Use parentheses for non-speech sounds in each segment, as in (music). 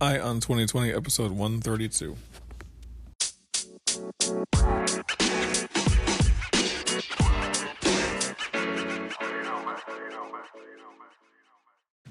Eye on 2020, episode 132.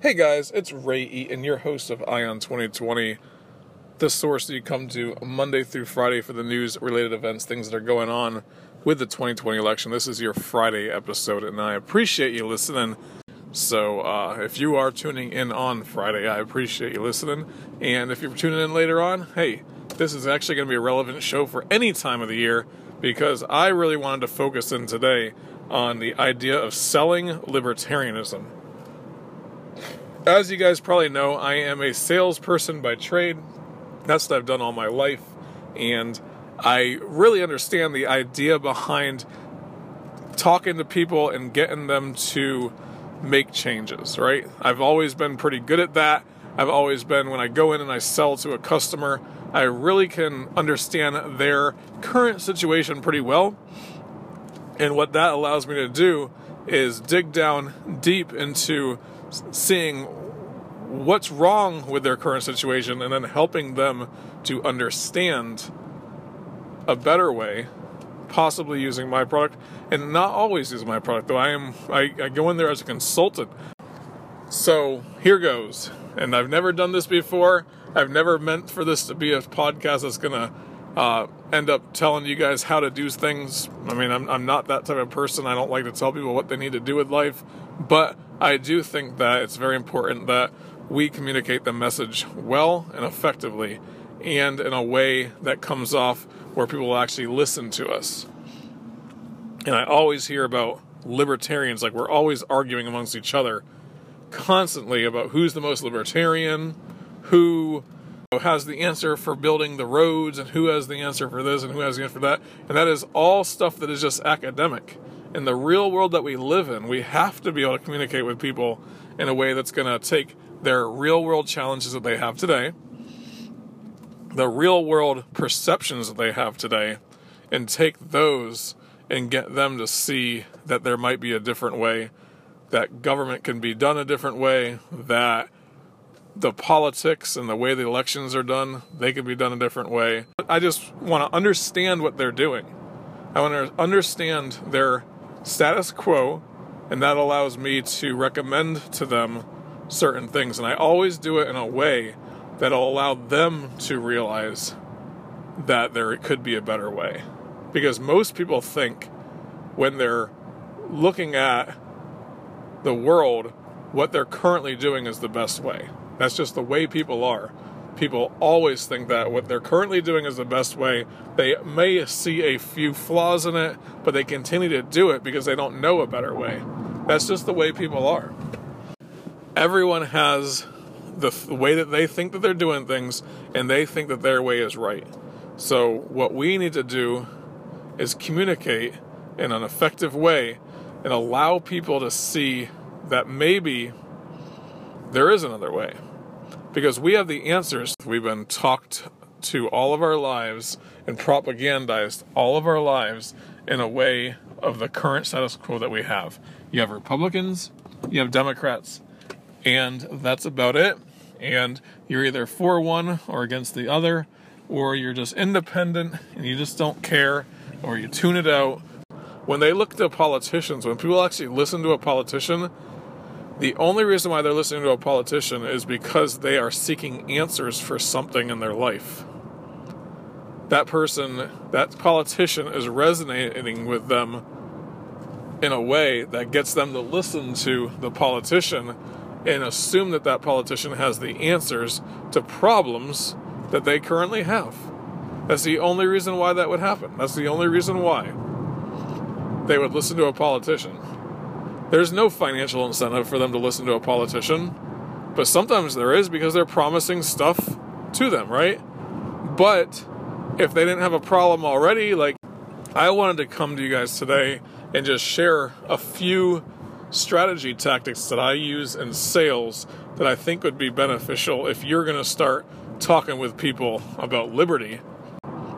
Hey guys, it's Ray Eaton, your host of Eye on 2020, the source that you come to Monday through Friday for the news related events, things that are going on with the 2020 election. This is your Friday episode, and I appreciate you listening. So, uh, if you are tuning in on Friday, I appreciate you listening. And if you're tuning in later on, hey, this is actually going to be a relevant show for any time of the year because I really wanted to focus in today on the idea of selling libertarianism as you guys probably know, I am a salesperson by trade. That's what I've done all my life. And I really understand the idea behind talking to people and getting them to make changes, right? I've always been pretty good at that. I've always been, when I go in and I sell to a customer, I really can understand their current situation pretty well. And what that allows me to do is dig down deep into seeing what's wrong with their current situation and then helping them to understand a better way possibly using my product and not always using my product though i am I, I, go in there as a consultant. So here goes. And i've never done this before. I've never meant for this to be a podcast that's gonna uh, end up telling you guys how to do things. I mean I'm, I'm not that type of person. I don't like to tell people what they need to do with life. But i do think that it's very important that we communicate the message well and effectively and in a way that comes off where people will actually listen to us. And I always hear about libertarians, like we're always arguing amongst each other constantly about who's the most libertarian, who has the answer for building the roads, and who has the answer for this, and who has the answer for that. And that is all stuff that is just academic. In the real world that we live in, we have to be able to communicate with people in a way that's going to take their real world challenges that they have today, the real world perceptions that they have today, and take those and get them to see that there might be a different way, that government can be done a different way, that the politics and the way the elections are done, they can be done a different way. I just want to understand what they're doing. I want to understand their status quo, and that allows me to recommend to them certain things. And I always do it in a way that'll allow them to realize that there could be a better way. Because most people think when they're looking at the world, what they're currently doing is the best way. That's just the way people are. People always think that what they're currently doing is the best way. They may see a few flaws in it, but they continue to do it because they don't know a better way. That's just the way people are everyone has the, the way that they think that they're doing things, and they think that their way is right. So, what we need to do is communicate in an effective way and allow people to see that maybe there is another way. Because we have the answers. We've been talked to all of our lives and propagandized all of our lives in a way of the current status quo that we have. You have Republicans, you have Democrats, and that's about it. And you're either for one or against the other, or you're just independent and you just don't care, or you tune it out. When they look to politicians, when people actually listen to a politician, the only reason why they're listening to a politician is because they are seeking answers for something in their life. That person, that politician is resonating with them in a way that gets them to listen to the politician and assume that that politician has the answers to problems that they currently have. That's the only reason why that would happen. That's the only reason why. they would listen to a politician. There's no financial incentive for them to listen to a politician, but sometimes there is because they're promising stuff to them, right? But if they didn't have a problem already, like I wanted to come to you guys today and just share a few strategy tactics that I use in sales that I think would be beneficial if you're going to start talking with people about liberty.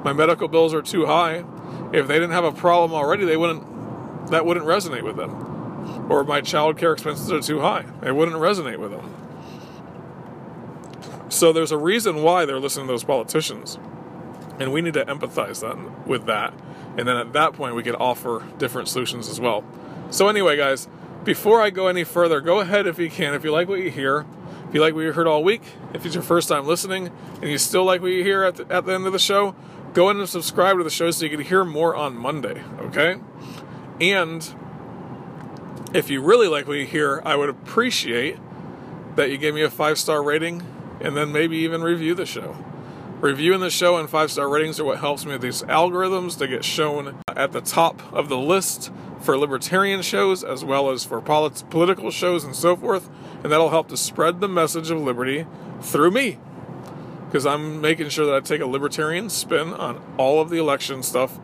My medical bills are too high. If they didn't have a problem already, they wouldn't that wouldn't resonate with them. Or my child care expenses are too high. It wouldn't resonate with them. So there's a reason why they're listening to those politicians. And we need to empathize that, with that. And then at that point, we can offer different solutions as well. So, anyway, guys, before I go any further, go ahead if you can. If you like what you hear, if you like what you heard all week, if it's your first time listening and you still like what you hear at the, at the end of the show, go in and subscribe to the show so you can hear more on Monday, okay? And if you really like what you hear, I would appreciate that you give me a five star rating and then maybe even review the show. Reviewing the show and five star ratings are what helps me with these algorithms to get shown at the top of the list for libertarian shows as well as for polit- political shows and so forth. And that'll help to spread the message of liberty through me. Because I'm making sure that I take a libertarian spin on all of the election stuff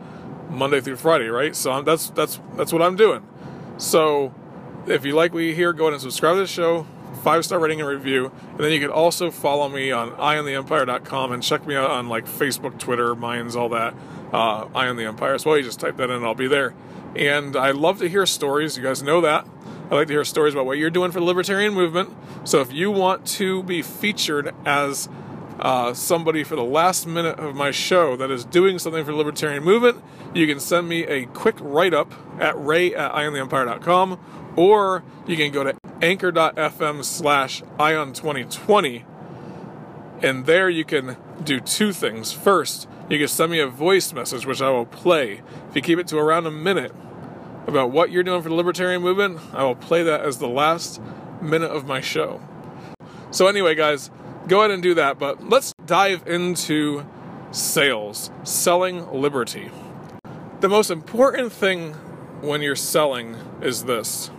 Monday through Friday, right? So I'm, that's that's that's what I'm doing. So if you like what you hear, go ahead and subscribe to the show five star rating and review. And then you can also follow me on eyeontheempire.com and check me out on like Facebook, Twitter, Minds, all that. Uh, Eye on the Empire as well. You just type that in and I'll be there. And I love to hear stories. You guys know that. I like to hear stories about what you're doing for the libertarian movement. So if you want to be featured as uh, somebody for the last minute of my show that is doing something for the libertarian movement, you can send me a quick write up at ray at eyeontheempire.com or you can go to anchor.fm slash ion 2020 and there you can do two things. First, you can send me a voice message, which I will play. If you keep it to around a minute about what you're doing for the libertarian movement, I will play that as the last minute of my show. So, anyway, guys, go ahead and do that. But let's dive into sales, selling liberty. The most important thing when you're selling is this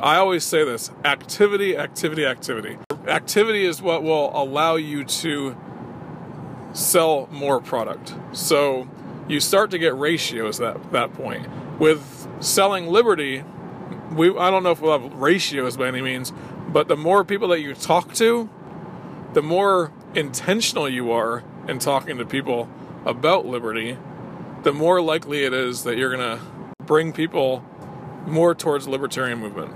I always say this activity, activity, activity. Activity is what will allow you to sell more product. So you start to get ratios at that point. With selling liberty, we I don't know if we'll have ratios by any means, but the more people that you talk to, the more intentional you are in talking to people about liberty, the more likely it is that you're going to bring people more towards libertarian movement.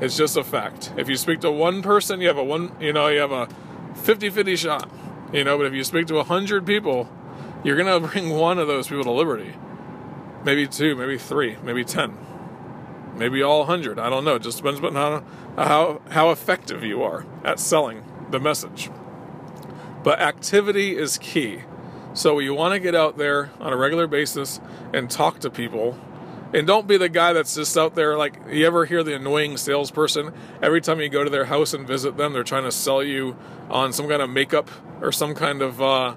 It's just a fact. If you speak to one person, you have a one, you know, you have a 50-50 shot. You know, but if you speak to 100 people, you're going (laughs) to bring one of those people to liberty. Maybe two, maybe three, maybe 10. Maybe all 100. I don't know. It just depends on how how how effective you are at selling the message. But activity is key. So you want to get out there on a regular basis and talk to people and don't be the guy that's just out there like you ever hear the annoying salesperson every time you go to their house and visit them they're trying to sell you on some kind of makeup or some kind of uh,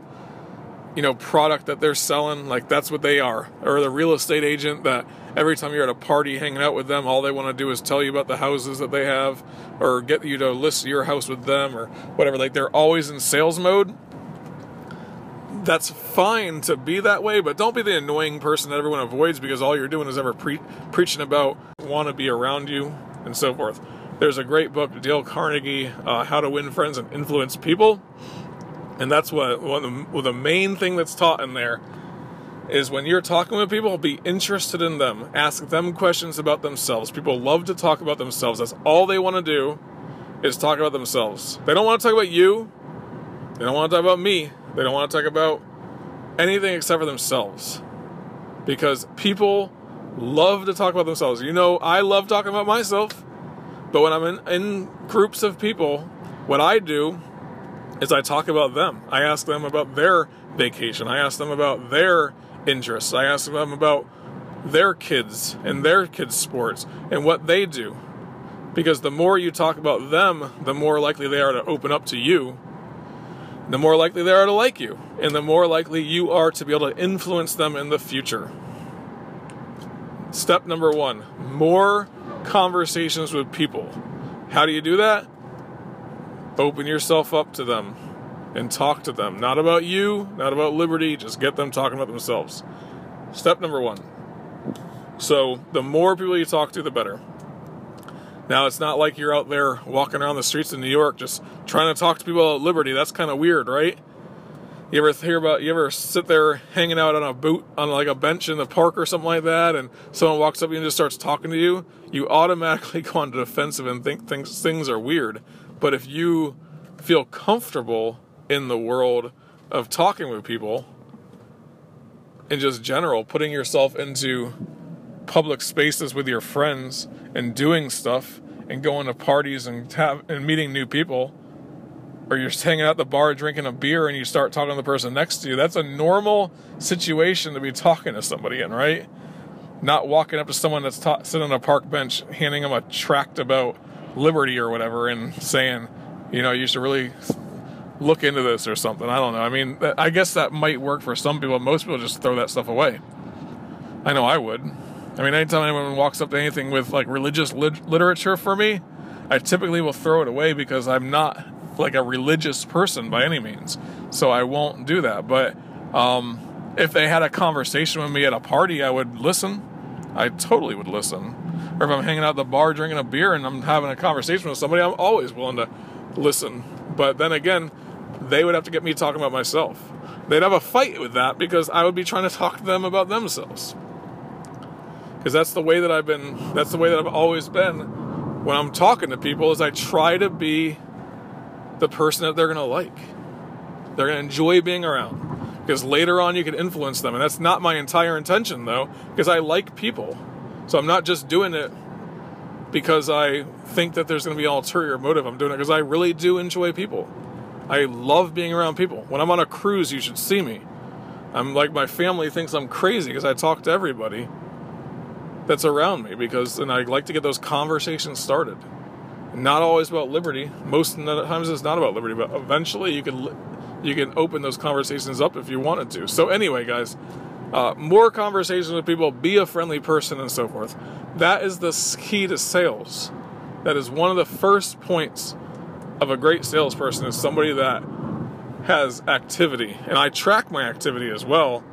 you know product that they're selling like that's what they are or the real estate agent that every time you're at a party hanging out with them all they want to do is tell you about the houses that they have or get you to list your house with them or whatever. Like they're always in sales mode. That's fine to be that way, but don't be the annoying person that everyone avoids because all you're doing is ever pre- preaching about want to be around you and so forth. There's a great book, Dale Carnegie, uh, How to Win Friends and Influence People, and that's what one of the, the main thing that's taught in there is when you're talking with people, be interested in them. Ask them questions about themselves. People love to talk about themselves. That's all they want to do is talk about themselves. They don't want to talk about you. They don't want to talk about me. They don't want to talk about anything except for themselves. Because people love to talk about themselves. You know, I love talking about myself, but when I'm in, in groups of people, what I do is I talk about them. I ask them about their vacation. I ask them about their interests. I ask them about their kids and their kids' sports and what they do. Because the more you talk about them, the more likely they are to open up to you the more likely they are to like you, and the more likely you are to be able to influence them in the future. step number one more conversations with people. How do you do that? Open yourself up to them and talk to them. Not about you, not about liberty, just get them talking about themselves. Step number one. So, the more people you talk to, the better. Now, it's not like you're out there walking around the streets of New York just trying to talk to people about liberty. That's kind of weird, right? You ever hear about? You ever sit there hanging out on a boot on like a bench in the park or something like that, and someone walks up and just starts talking to you? You automatically (laughs) go on the defensive and think things things are weird. But if you feel comfortable in the world of talking with people, in just general, putting yourself into public spaces with your friends and doing stuff and going to parties and have, and meeting new people or you're just hanging out at the bar drinking a beer and you start talking to the person next to you that's a normal situation to be talking to somebody in right? Not walking up to someone that's ta- sitting on a park bench handing them a tract about liberty or whatever and saying you know you should really look into this or something i don't know i mean i guess that might work for some people most people just throw that stuff away i know i would I mean, anytime anyone walks up to anything with like religious lit- literature for me, I typically will throw it away because I'm not like a religious person by any means. So I won't do that. But um, if they had a conversation with me at a party, I would listen. I totally would listen. Or if I'm hanging out at the bar drinking a beer and I'm having a conversation with somebody, I'm always willing to listen. But then again, they would have to get me talking about myself. They'd have a fight with that because I would be trying to talk to them about themselves because that's the way that I've been. That's the way that I've always been when I'm talking to people. Is I try to be the person that they're gonna like. They're gonna enjoy being around because later on you can influence them, and that's not my entire intention though. Because I like people, so I'm not just doing it because I think that there's going to be an ulterior motive. I'm doing it because I really do enjoy people. I love being around people. When I'm on a cruise, you should see me. I'm like my family thinks I'm crazy because I talk to everybody that's around me because and I like to get those conversations started. Not always about liberty. Most times it's not about liberty, but eventually you can you can open those conversations up if you wanted to. So anyway, guys, uh, more conversations with people, be a friendly person, and so forth. That is the key to sales. That is one of the first points of a great salesperson is somebody that has activity, and I track my activity as well.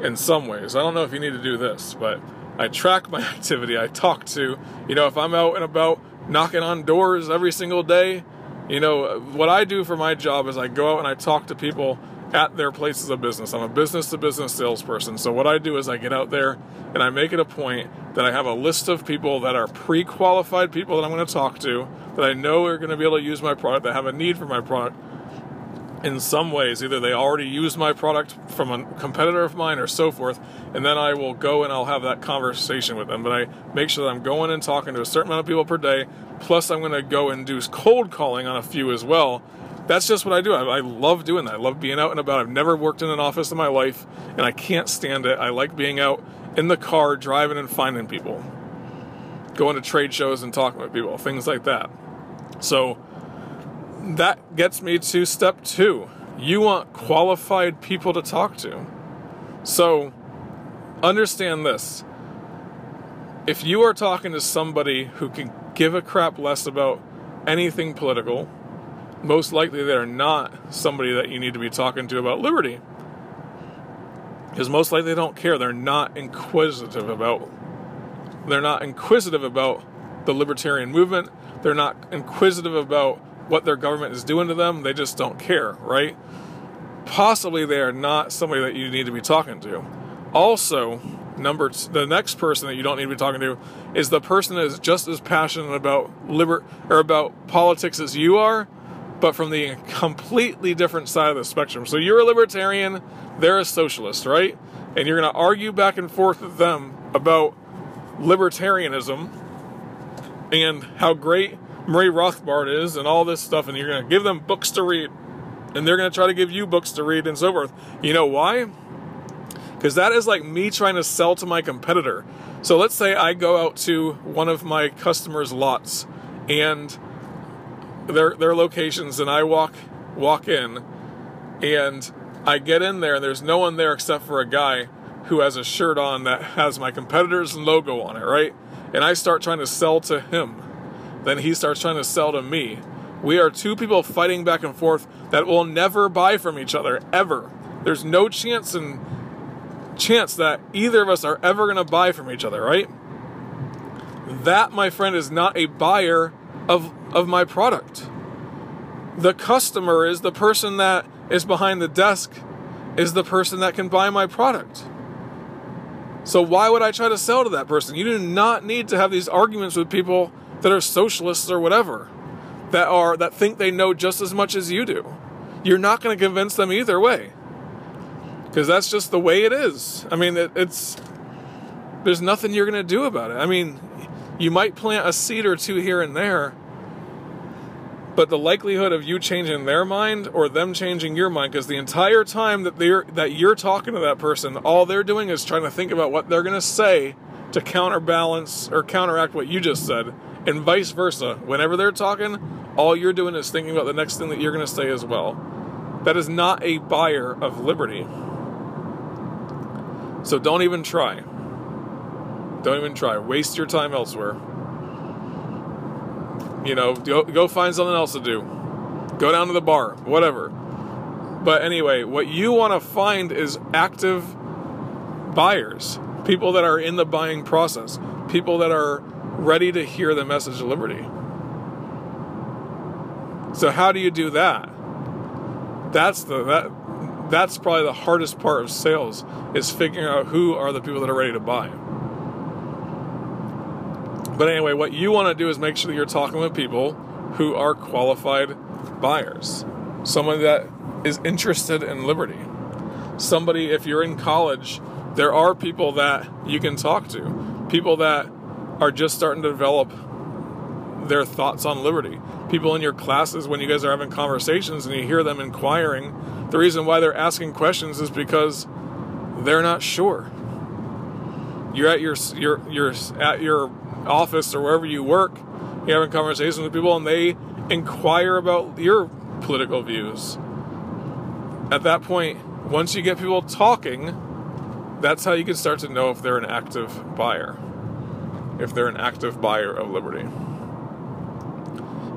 In some ways, I don't know if you need to do this, but I track my (laughs) activity. I talk to, you know, if I'm out and about knocking on doors every single day, you know, what I do for my job is I go out and I talk to people at their places of business. I'm a business to business salesperson. So what I do is I get out there and I make it a point that I have a list of people that are pre-qualified people that I'm going to talk to that I know are going to be able to use my product, that have a need for my product in some ways. Either they already use my product from a competitor of mine or so forth, and then I will go and I'll have that conversation with them. But I make sure that I'm going and talking to a certain amount of people per day, plus I'm going to go and do cold calling on a few as well. That's just what I do. I, I love doing that. I love being out and about. I've never worked in an office in my life, and I can't stand it. I like being out in the car, driving and finding people, going to trade shows and talking with people, things like that. So, that gets me to step two. You want qualified people to talk to. So, understand this. If you are talking to somebody who can give a crap less about anything political, most likely they're not somebody that you need to be talking to about liberty. Because most likely they don't care. They're not inquisitive about they're not inquisitive about the libertarian movement. They're not inquisitive about what their government is doing to them. They just don't care, right? Possibly they are not somebody that you need to be talking to. Also, number the next person that you don't need to be talking to is the person that is just as passionate about liber or about politics as you are, but from the completely different side of the spectrum. So you're a libertarian, they're a socialist, right? And you're going to argue back and forth with them about libertarianism and how great Murray Rothbard is and all this stuff, and you're going to give them books to read, and they're going to try to give you books to read and so forth. You know why? Because that is like me trying to sell to my competitor. So let's say I go out to one of my customers' lots and their their locations, and I walk walk in, and I get in there, and there's no one there except for a guy who has a shirt on that has my competitor's logo on it, right? And I start trying to sell to him. Then he starts trying to sell to me. We are two people fighting back and forth that will never buy from each other ever. There's no chance and chance that either of us are ever going to buy from each other, right? That, my friend, is not a buyer of of my product. The customer is the person that is behind the desk is the person that can buy my product. So why would I try to sell to that person? You do not need to have these arguments with people that are socialists or whatever that are that think they know just as much as you do. You're not going to convince them either way. Cuz that's just the way it is. I mean, it, it's there's nothing you're going to do about it. I mean, you might plant a seed or two here and there, but the likelihood of you changing their mind or them changing your mind because the entire time that they're that you're talking to that person all they're doing is trying to think about what they're going to say to counterbalance or counteract what you just said and vice versa. Whenever they're talking all you're doing is thinking about the next thing that you're going to say as well. That is not a buyer of liberty. So don't even try. Don't even try. Waste your time elsewhere you know, go, go find something else to do. Go down to the bar, whatever. But anyway, what you want to find is active buyers, people that are in the buying process, people that are ready to hear the message of liberty. So how do you do that? That's the that that's probably the hardest part of sales is figuring out who are the people that are ready to buy. But anyway, what you want to do is make sure that you're talking with people who are qualified buyers. Someone that is interested in liberty. Somebody, if you're in college, there are people that you can talk to. People that are just starting to develop their thoughts on liberty. People in your classes, when you guys are having conversations and you hear them inquiring, the reason why they're asking questions is because they're not sure. You're at your you're you're at your office or wherever you work, you're having conversations with people and they inquire about your political views. At that point, once you get people talking, that's how you can start to know if they're an active buyer. If they're an active buyer of liberty.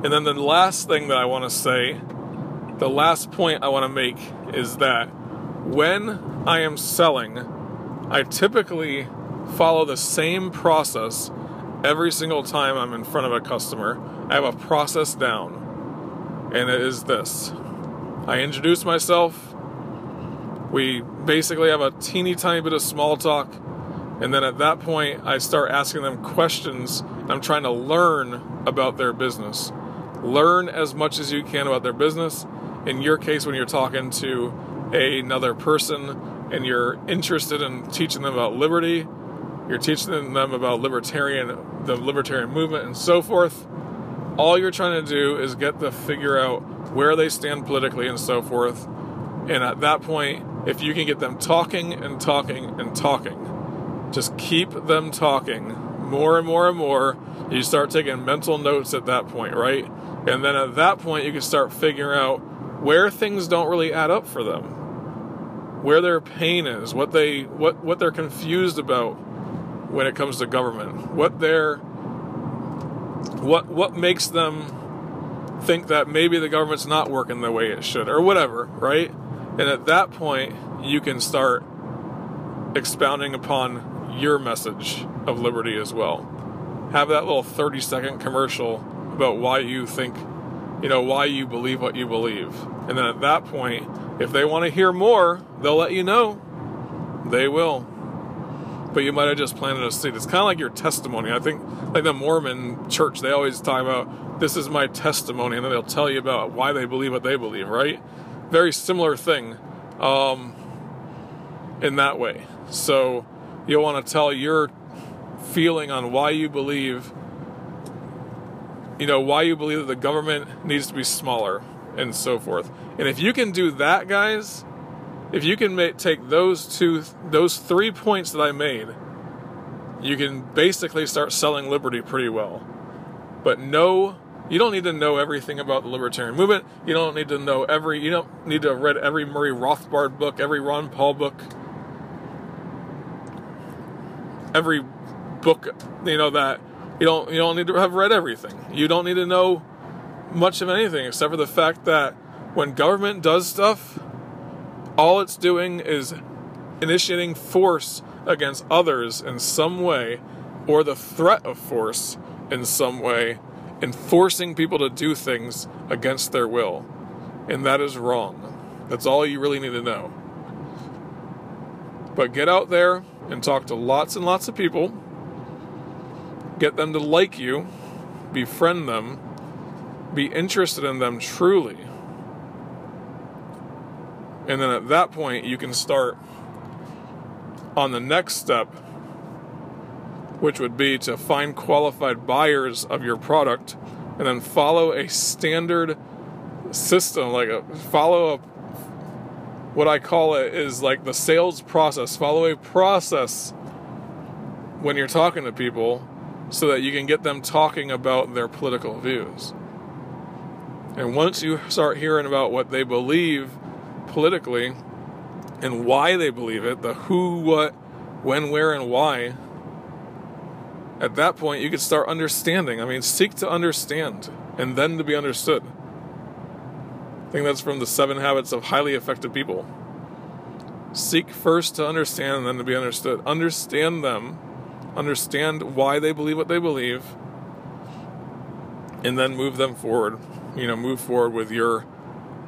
And then the last thing that I want to say, the last point I want to make is that when I am selling, I typically follow the same process every single time I'm in front of a customer, I have a process down. And it is this I introduce myself. We basically have a teeny tiny bit of small talk. And then at that point, I start asking them questions. I'm trying to learn about their business. Learn as much as you can about their business. In your case, when you're talking to another person and you're interested in teaching them about liberty, you're teaching them about libertarian, the libertarian movement, and so forth. All you're trying to do is get to figure out where they stand politically and so forth. And at that point, if you can get them talking and talking and talking, just keep them talking more and more and more. You start taking mental notes at that point, right? And then at that point, you can start figuring out where things don't really add up for them, where their pain is, what they what what they're confused about, when it comes to government. What their what what makes them think that maybe the government's not working the way it should or whatever, right? And at that point, you can start expounding upon your message of liberty as well. Have that little 30 second commercial about why you think, you know, why you believe what you believe. And then at that point, if they want to hear more, they'll let you know. They will but you might have just planted a seed. It's kind of like your testimony. I think, like the Mormon church, they always talk about this is my testimony, and then they'll tell you about why they believe what they believe, right? Very similar thing um, in that way. So you'll want to tell your feeling on why you believe, you know, why you believe that the government needs to be smaller and so forth. And if you can do that, guys, if you can make, take those two, those three points that I made, you can basically start selling liberty pretty well. But no, you don't need to know everything about the libertarian movement. You don't need to know every, you don't need to have read every Murray Rothbard book, every Ron Paul book. every book, you know that you don't you don't need to have read everything. You don't need to know much of anything except for the fact that when government does stuff, all it's doing is initiating force against others in some way or the threat of force in some way and forcing people to do things against their will. And that is wrong. That's all you really need to know. But get out there and talk to lots and lots of people. Get them to like you, befriend them, be interested in them truly. And then at that point, you can start on the next step, which would be to find qualified buyers of your product and then follow a standard system, like a follow a what I call it is like the sales process. Follow a process when you're talking to people so that you can get them talking about their political views. And once you start hearing about what they believe politically and why they believe it, the who, what, when, where, and why, at that point you can start understanding. I mean, seek to understand and then to be understood. I think that's from the seven habits of highly effective people. Seek first to understand and then to be understood. Understand them, understand why they believe what they believe, and then move them forward. You know, move forward with your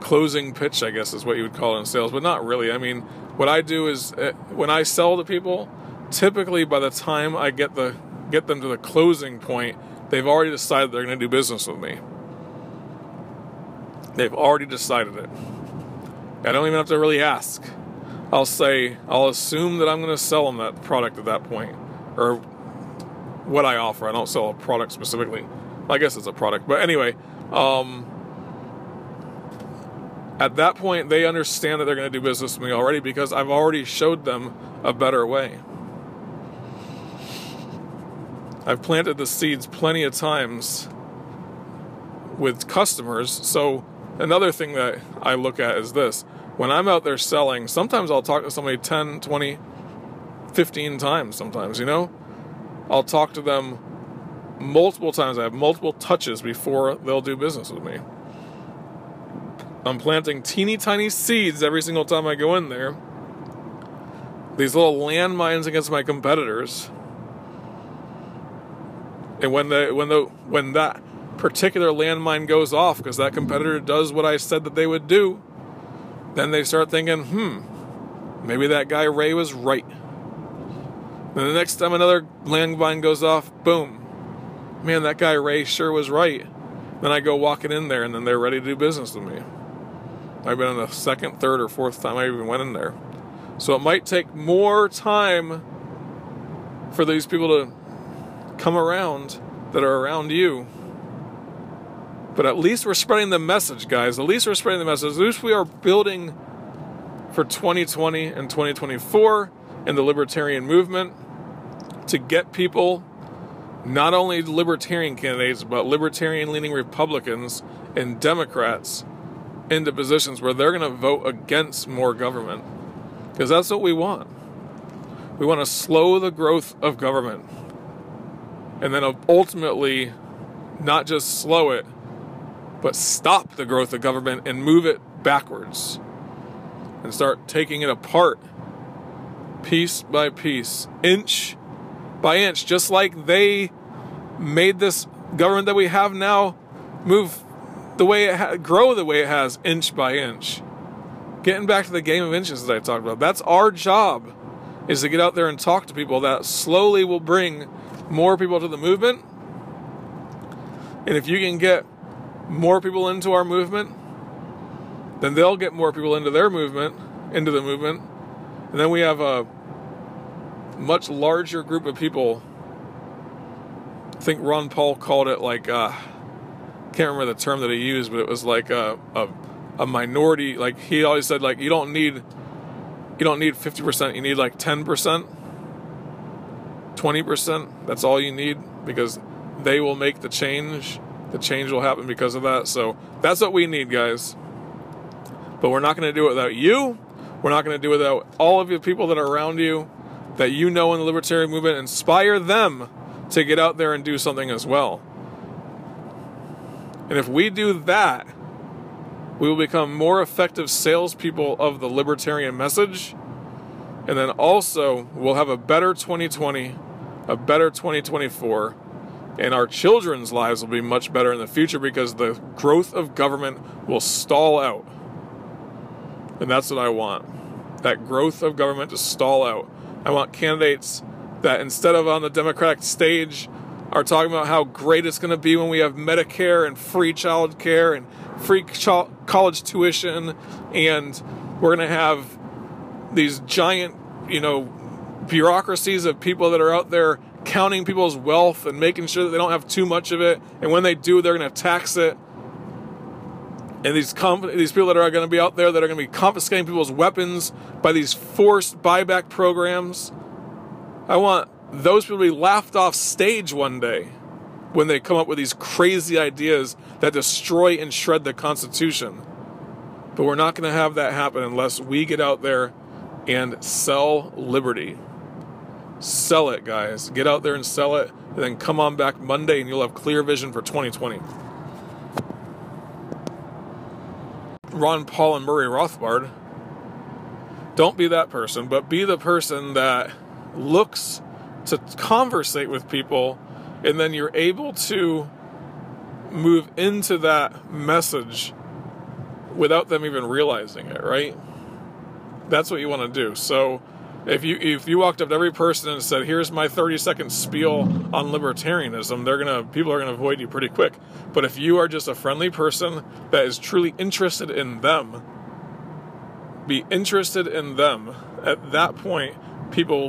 closing pitch, I guess is what you would call it in sales, but not really. I mean, what I do is uh, when I sell to people, typically by the time I get the get them to the closing point, they've already decided they're going to do business with me. They've already decided it. I don't even have to really ask. I'll say, I'll assume that I'm going to sell them that product at that point, or what I offer. I don't sell a product specifically. I guess it's a product, but anyway, um, at that point, they understand that they're going to do business with me already because I've already showed them a better way. I've planted the seeds plenty of times with customers, so another thing that I look at is this. When I'm out there selling, sometimes I'll talk to somebody 10, 20, 15 times sometimes, you know? I'll talk to them multiple times. I have multiple touches before they'll do business with me. I'm planting teeny tiny seeds every single time I go in there. These little landmines against my competitors. And when the when the when that particular landmine goes off because that competitor does what I said that they would do, then they start thinking, hmm, maybe that guy Ray was right. Then the next time another landmine goes off, boom, man, that guy Ray sure was right. Then I go walking in there and then they're ready to do business with me. I've been on the second, third, or fourth time I even went in there. So it might take more time for these people to come around that are around you but at least we're spreading the message, guys. At least we're spreading the message. At least we are building for 2020 and 2024 in the libertarian movement to get people, not only libertarian candidates, but libertarian leaning Republicans and Democrats into positions where they're going to vote against more government. Because that's what we want. We want to slow the growth of government. And then ultimately, not just slow it, but stop the growth of government and move it backwards and start taking it apart piece by piece, inch by inch, just like they made this government that we have now move the way it ha- grow the way it has, inch by inch. Getting back to the game of inches that I talked about, that's our job, is to get out there and talk to people that slowly will bring more people to the movement. And if you can get more people into our movement, then they'll get more people into their movement, into the movement, and then we have a much larger group of people. I think Ron Paul called it like uh, can't remember the term that he used, but it was like a, a, a minority. Like he always said, like you don't need you don't need fifty percent. You need like ten percent, twenty percent. That's all you need because they will make the change the change will happen because of that. So that's what we need, guys. But we're not going to do it without you. We're not going to do it without all of the people that are around you. that you know in the libertarian movement, inspire them to get out there and do something as well. And if we do that, we will become more effective salespeople of the libertarian message. And then also, we'll have a better 2020, a better 2024, and our children's lives will be much better in the future because the growth of government will stall out. And that's what I want. That growth of government to stall out. I want candidates that instead of on the Democratic stage are talking about how great it's going to be when we have Medicare and free child care and free college tuition and we're going to have these giant, you know, bureaucracies of people that are out there counting people's wealth and making sure that they don't have too much of it and when they do they're going to tax it and these comp- these people that are going to be out there that are going to be confiscating people's weapons by these forced buyback programs. I want those people to be laughed off stage one day when they come up with these crazy ideas that destroy and shred the Constitution. But we're not going to have that happen unless we get out there and sell liberty. Sell it, guys. Get out there and sell it, and then come on back Monday and you'll have clear vision for 2020. Ron Paul and Murray Rothbard. Don't be that person, but be the person that looks to conversate with people and then you're able to move into that message without them even realizing it, right? That's what you want to do. So if you if you walked up to every person and said, "Here's my 30 second spiel on libertarianism," they're gonna people are gonna avoid you pretty quick. But if you are just a friendly person that is truly interested in them, be interested in them. At that point, people